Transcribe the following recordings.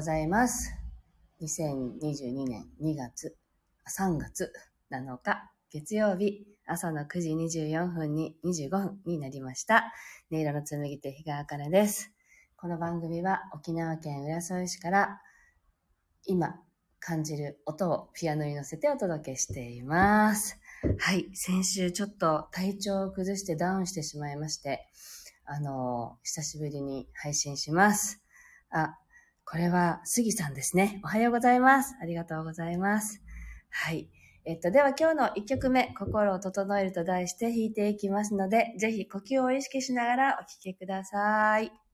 ございます。2022年2月、3月7日、月曜日、朝の9時24分に、25分になりました。音色の紡手日川茜です。この番組は沖縄県浦添市から今感じる音をピアノに乗せてお届けしています。はい。先週ちょっと体調を崩してダウンしてしまいまして、あの、久しぶりに配信します。あ、これは杉さんですね。おはようございます。ありがとうございます。はい。えっと、では今日の1曲目、心を整えると題して弾いていきますので、ぜひ呼吸を意識しながらお聴きください。はい。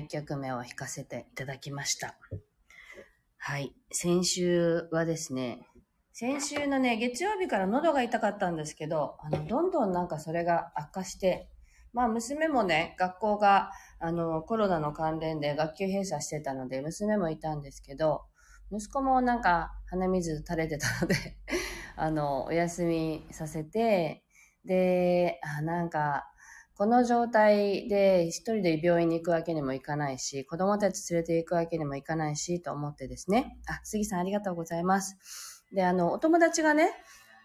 今日の1曲目を弾かせていただきました。はい。先週はですね、先週のね、月曜日から喉が痛かったんですけど、あの、どんどんなんかそれが悪化して、まあ娘もね、学校が、あの、コロナの関連で学級閉鎖してたので、娘もいたんですけど、息子もなんか鼻水垂れてたので、あの、お休みさせて、で、あなんか、この状態で一人で病院に行くわけにもいかないし、子供たち連れて行くわけにもいかないし、と思ってですね。あ、杉さんありがとうございます。で、あの、お友達がね、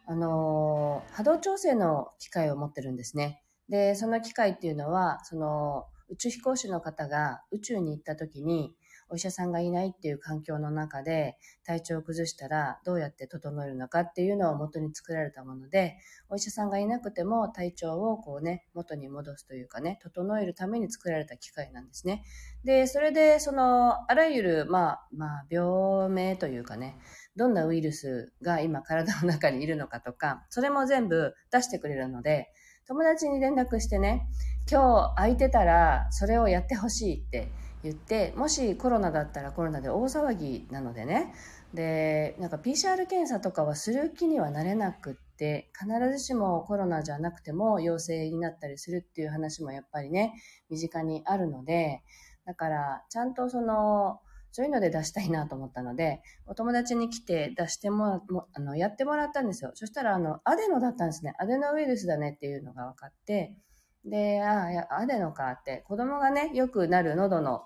あの、波動調整の機械を持ってるんですね。で、その機械っていうのは、その、宇宙飛行士の方が宇宙に行った時に、お医者さんがいないっていう環境の中で体調を崩したらどうやって整えるのかっていうのを元に作られたもので、お医者さんがいなくても体調をこうね、元に戻すというかね、整えるために作られた機械なんですね。で、それで、その、あらゆる、まあ、まあ、病名というかね、どんなウイルスが今体の中にいるのかとか、それも全部出してくれるので、友達に連絡してね、今日空いてたらそれをやってほしいって言って、もしコロナだったらコロナで大騒ぎなのでね、で、なんか PCR 検査とかはする気にはなれなくって、必ずしもコロナじゃなくても陽性になったりするっていう話もやっぱりね、身近にあるので、だから、ちゃんとその、そういうので出したいなと思ったので、お友達に来て出してもら、もあの、やってもらったんですよ。そしたら、あの、アデノだったんですね。アデノウイルスだねっていうのが分かって、で、ああ、アデノかって、子供がね、よくなる喉の、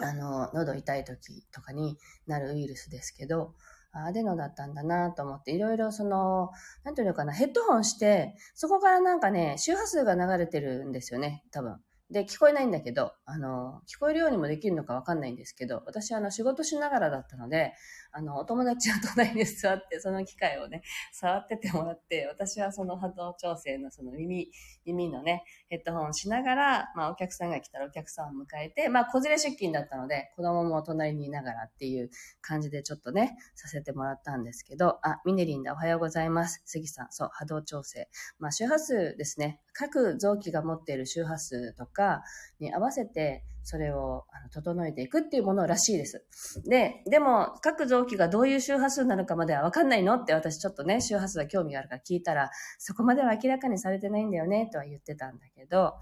あの、喉痛い時とかになるウイルスですけど、ああ、でのだったんだなと思って、いろいろその、なんていうのかな、ヘッドホンして、そこからなんかね、周波数が流れてるんですよね、多分。で、聞こえないんだけど、あの、聞こえるようにもできるのかわかんないんですけど、私はあの、仕事しながらだったので、あの、お友達は隣に座って、その機械をね、触っててもらって、私はその波動調整のその耳、耳のね、ヘッドホンしながら、まあ、お客さんが来たらお客さんを迎えて、まあ、子連れ出勤だったので、子供も隣にいながらっていう感じでちょっとね、させてもらったんですけど、あ、ミネリンだ、おはようございます。杉さん、そう、波動調整。まあ、周波数ですね。各臓器が持っている周波数とかに合わせて、それを整えていくっていうものらしいです。で、でも、各臓器がどういう周波数なのかまではわかんないのって私ちょっとね、周波数は興味があるから聞いたら、そこまでは明らかにされてないんだよね、とは言ってたんだけど、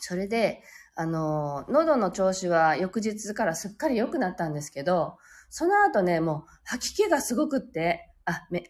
それで、あの、喉の調子は翌日からすっかり良くなったんですけど、その後ね、もう吐き気がすごくって、あ、め、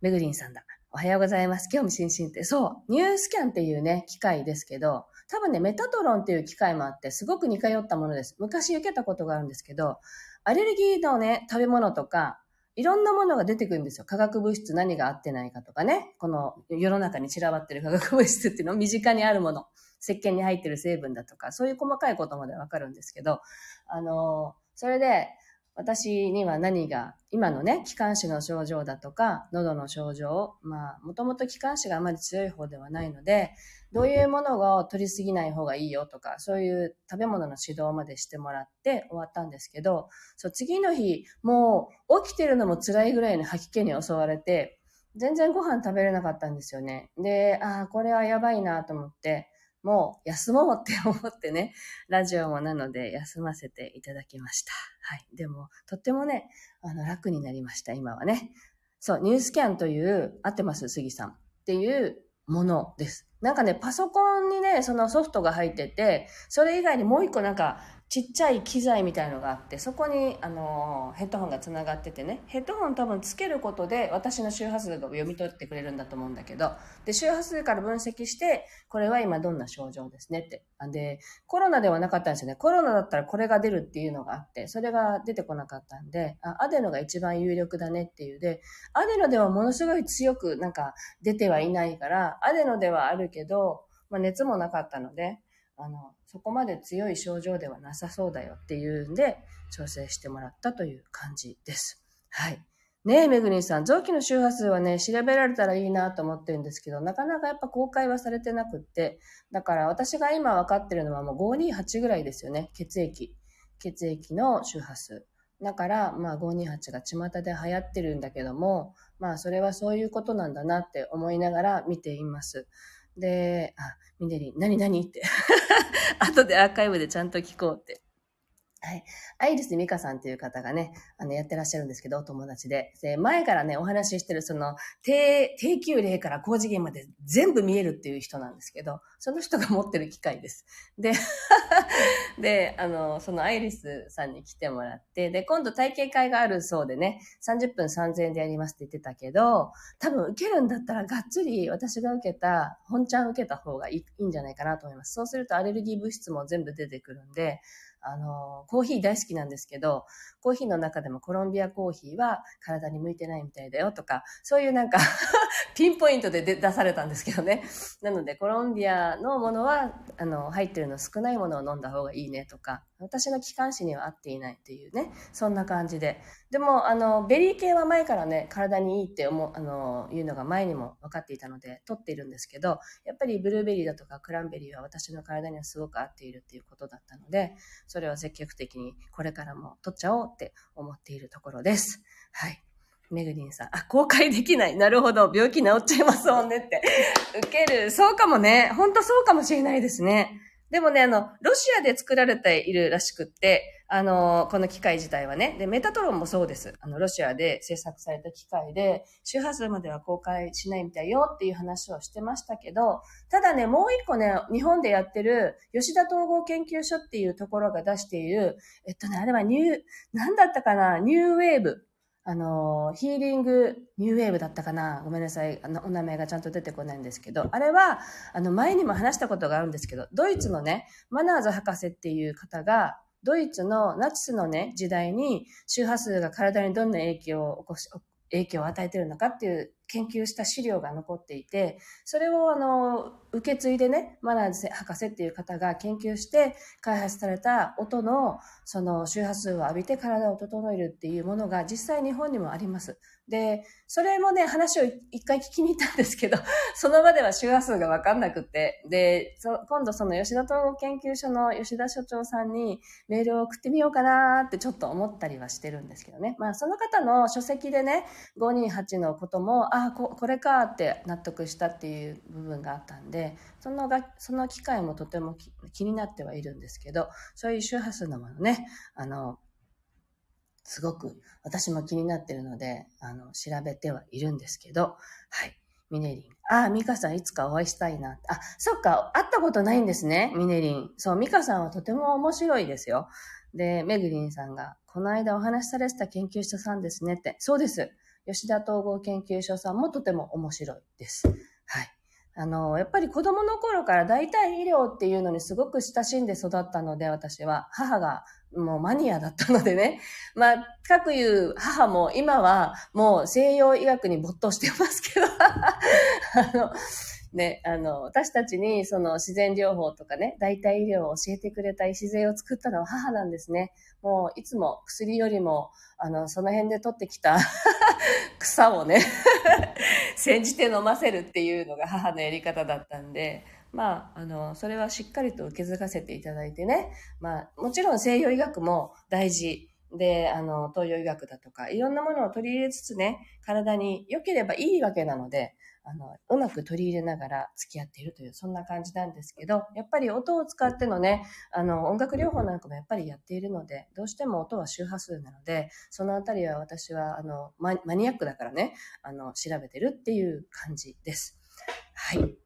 めぐりんさんだ。おはようございます。興味津々って。そう。ニュースキャンっていうね、機械ですけど、多分ね、メタトロンっていう機械もあって、すごく似通ったものです。昔受けたことがあるんですけど、アレルギーのね、食べ物とか、いろんなものが出てくるんですよ。化学物質何が合ってないかとかね。この世の中に散らばってる 化学物質っていうの身近にあるもの。石鹸に入ってる成分だとか、そういう細かいことまでわかるんですけど、あの、それで、私には何が、今のね、気管支の症状だとか、喉の症状、まあ、もともと気管支があまり強い方ではないので、どういうものを取りすぎない方がいいよとか、そういう食べ物の指導までしてもらって終わったんですけど、そう、次の日、もう起きてるのも辛いぐらいの吐き気に襲われて、全然ご飯食べれなかったんですよね。で、ああ、これはやばいなと思って、もう休もうって思ってね、ラジオもなので休ませていただきました。はい。でも、とってもね、あの、楽になりました、今はね。そう、ニュースキャンという、合ってます杉さん。っていうものです。なんかね、パソコンにね、そのソフトが入ってて、それ以外にもう一個なんか、ちっちゃい機材みたいのがあってそこにあのヘッドホンがつながっててね。ヘッドホン多分つけることで私の周波数が読み取ってくれるんだと思うんだけど。で周波数から分析してこれは今どんな症状ですねって。でコロナではなかったんですよね。コロナだったらこれが出るっていうのがあってそれが出てこなかったんであアデノが一番有力だねっていう。でアデノではものすごい強くなんか出てはいないからアデノではあるけど、まあ、熱もなかったのであのそこまで強い症状ではなさそうだよっていうんで、調整してもらったという感じです。はい。ねえ、めぐりんさん、臓器の周波数はね、調べられたらいいなと思ってるんですけど、なかなかやっぱ公開はされてなくって、だから私が今分かってるのはもう528ぐらいですよね、血液。血液の周波数。だから、まあ528が巷で流行ってるんだけども、まあそれはそういうことなんだなって思いながら見ています。で、あ、ミネリ、何何？って。後でアーカイブでちゃんと聞こうって。はい。アイリスミカさんという方がね、あの、やってらっしゃるんですけど、お友達で。で、前からね、お話ししてる、その、低、低級例から高次元まで全部見えるっていう人なんですけど、その人が持ってる機械です。で、で、あの、そのアイリスさんに来てもらって、で、今度体験会があるそうでね、30分3000円でやりますって言ってたけど、多分受けるんだったらがっつり私が受けた、本ちゃん受けた方がいいいいんじゃないかなと思います。そうするとアレルギー物質も全部出てくるんで、あの、コーヒー大好きなんですけど、コーヒーの中ででもコロンビアコーヒーは体に向いてないみたいだよとか、そういうなんかピンポイントで出されたんですけどね。なので、コロンビアのものは、あの、入ってるの少ないものを飲んだ方がいいねとか、私の気管支には合っていないっていうね、そんな感じで。でも、あの、ベリー系は前からね、体にいいって思う、あの、いうのが前にも分かっていたので、取っているんですけど、やっぱりブルーベリーだとかクランベリーは私の体にはすごく合っているっていうことだったので、それを積極的にこれからも取っちゃおうって思っているところです。はい。めぐりんさん。あ、公開できない。なるほど。病気治っちゃいますもんねって。受ける。そうかもね。ほんとそうかもしれないですね。でもね、あの、ロシアで作られているらしくって、あの、この機械自体はね。で、メタトロンもそうです。あの、ロシアで制作された機械で、周波数までは公開しないみたいよっていう話をしてましたけど、ただね、もう一個ね、日本でやってる吉田統合研究所っていうところが出している、えっとね、あれはニュー、なんだったかな、ニューウェーブ。あの、ヒーリングニューウェーブだったかな？ごめんなさい。あの、お名前がちゃんと出てこないんですけど、あれは、あの、前にも話したことがあるんですけど、ドイツのね、マナーズ博士っていう方が、ドイツのナチスのね、時代に周波数が体にどんな影響を起こし、影響を与えてるのかっていう研究した資料が残っていて、それをあの、受け継いでね、マナーズ博士っていう方が研究して開発された音のその周波数を浴びて体を整えるっていうものが実際日本にもあります。で、それもね、話を一回聞きに行ったんですけど、その場では周波数がわかんなくて、で、今度その吉田統合研究所の吉田所長さんにメールを送ってみようかなってちょっと思ったりはしてるんですけどね。まあその方の書籍でね、528のことも、ああ、これかって納得したっていう部分があったんで、そのが、その機会もとても気になってはいるんですけど、そういう周波数のものね、あの、すごく私も気になってるので、あの、調べてはいるんですけど、はい。ミネリン。ああ、ミカさんいつかお会いしたいな。あ、そっか、会ったことないんですね、ミネリン。そう、ミカさんはとても面白いですよ。で、メグリンさんが、この間お話しされてた研究者さんですねって。そうです。吉田統合研究所さんもとても面白いです。はい。あの、やっぱり子供の頃から大体医療っていうのにすごく親しんで育ったので、私は。母がもうマニアだったのでね。まあ、各言う母も今はもう西洋医学に没頭してますけど、あの、ね、あの、私たちにその自然療法とかね、代替医療を教えてくれた礎を作ったのは母なんですね。もういつも薬よりも、あの、その辺で取ってきた 草をね 煎じて飲ませるっていうのが母のやり方だったんで、まあ、あの、それはしっかりと受け継がせていただいてね、まあ、もちろん西洋医学も大事で、あの、東洋医学だとか、いろんなものを取り入れつつね、体に良ければいいわけなので、あの、うまく取り入れながら付き合っているという、そんな感じなんですけど、やっぱり音を使ってのね、あの、音楽療法なんかもやっぱりやっているので、どうしても音は周波数なので、そのあたりは私は、あの、マニアックだからね、あの、調べてるっていう感じです。はい。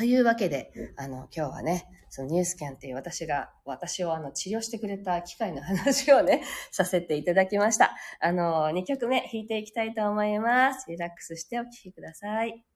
というわけで、あの、今日はね、そのニュースキャンっていう私が、私をあの、治療してくれた機械の話をね、させていただきました。あの、2曲目弾いていきたいと思います。リラックスしてお聴きください。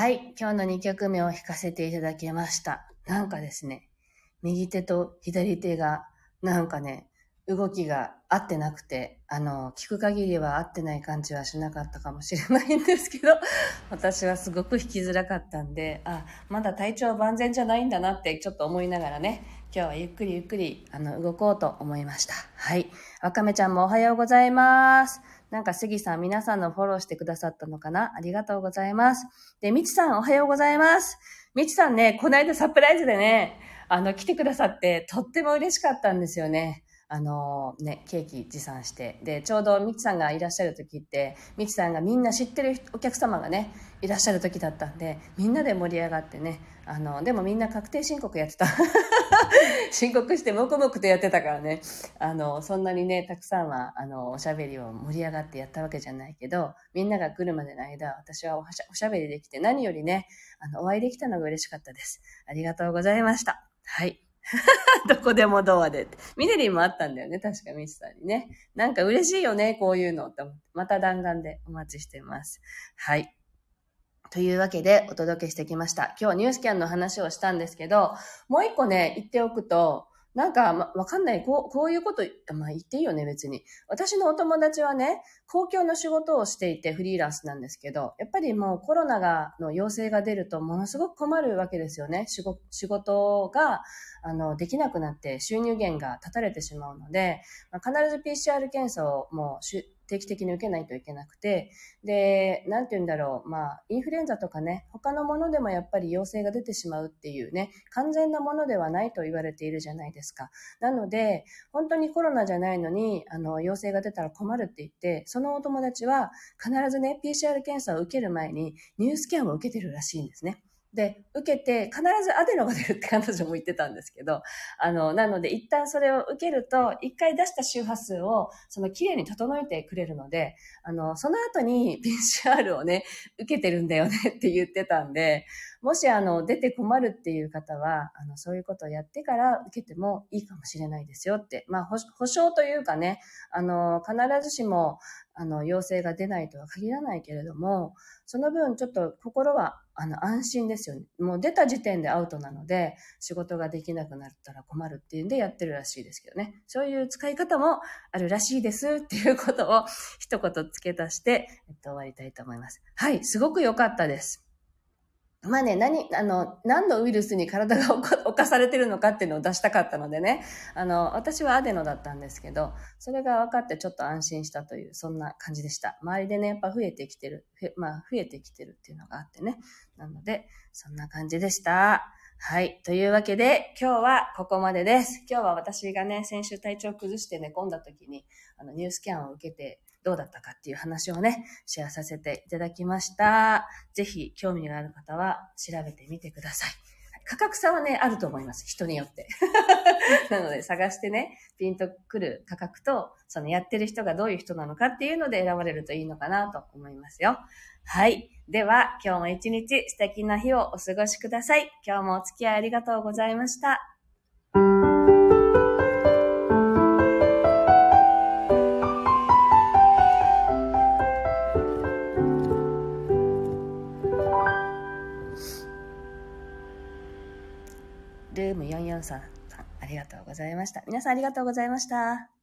はい。今日の2曲目を弾かせていただきました。なんかですね、右手と左手が、なんかね、動きが合ってなくて、あの、聞く限りは合ってない感じはしなかったかもしれないんですけど、私はすごく弾きづらかったんで、あ、まだ体調万全じゃないんだなってちょっと思いながらね、今日はゆっくりゆっくり、あの、動こうと思いました。はい。わかめちゃんもおはようございます。なんか杉さん皆さんのフォローしてくださったのかな？ありがとうございます。で、みちさんおはようございます。みちさんね、この間サプライズでね、あの、来てくださってとっても嬉しかったんですよね。あのね、ケーキ持参して。で、ちょうどみちさんがいらっしゃる時って、みちさんがみんな知ってるお客様がね、いらっしゃる時だったんで、みんなで盛り上がってね、あの、でもみんな確定申告やってた。申告して黙々とやってたからね、あの、そんなにね、たくさんは、あの、おしゃべりを盛り上がってやったわけじゃないけど、みんなが来るまでの間、私はおしゃおしゃべりできて、何よりね、あの、お会いできたのが嬉しかったです。ありがとうございました。はい。どこでもドアでって。ミネリンもあったんだよね。確かミスさんにね。なんか嬉しいよね、こういうのって思って。また弾丸でお待ちしてます。はい。というわけでお届けしてきました。今日ニュースキャンの話をしたんですけど、もう一個ね、言っておくと、なんか、ま、わかんない。こう、こういうこと、まあ、言っていいよね、別に。私のお友達はね、公共の仕事をしていてフリーランスなんですけど、やっぱりもうコロナが、の陽性が出るとものすごく困るわけですよね。仕事、仕事が、あの、できなくなって収入源が断たれてしまうので、まあ、必ず PCR 検査をもう定期的に受けないといけなくて、で、なんて言うんだろう、まあ、インフルエンザとかね、他のものでもやっぱり陽性が出てしまうっていうね、完全なものではないと言われているじゃないですか。なので、本当にコロナじゃないのに、あの、陽性が出たら困るって言って、そのお友達は必ずね、PCR 検査を受ける前にニュースキャンを受けてるらしいんですね。で、受けて必ずアデノが出るって彼女も言ってたんですけど、あの、なので一旦それを受けると、一回出した周波数を、その綺麗に整えてくれるので、あの、その後に PCR をね、受けてるんだよねって言ってたんで、もしあの、出て困るっていう方は、あの、そういうことをやってから受けてもいいかもしれないですよって。まあ、保証というかね、あの、必ずしも、あの、陽性が出ないとは限らないけれども、その分ちょっと心は、あの、安心ですよね。もう出た時点でアウトなので、仕事ができなくなったら困るっていうんでやってるらしいですけどね。そういう使い方もあるらしいですっていうことを一言付け足して、えっと、終わりたいと思います。はい、すごく良かったです。まあね、何、あの、何のウイルスに体が 侵されてるのかっていうのを出したかったのでね、あの、私はアデノだったんですけど、それが分かってちょっと安心したという、そんな感じでした。周りでね、やっぱ増えてきてる、まあ、増えてきてるっていうのがあってね。なので、そんな感じでした。はい。というわけで、今日はここまでです。今日は私がね、先週体調崩して寝込んだ時に、あの、ニュースキャンを受けて、どうだったかっていう話をね、シェアさせていただきました。ぜひ、興味がある方は調べてみてください。価格差はね、あると思います。人によって。なので、探してね、ピンとくる価格と、そのやってる人がどういう人なのかっていうので選ばれるといいのかなと思いますよ。はい。では、今日も一日素敵な日をお過ごしください。今日もお付き合いありがとうございました。ルーム443さん、ありがとうございました。皆さんありがとうございました。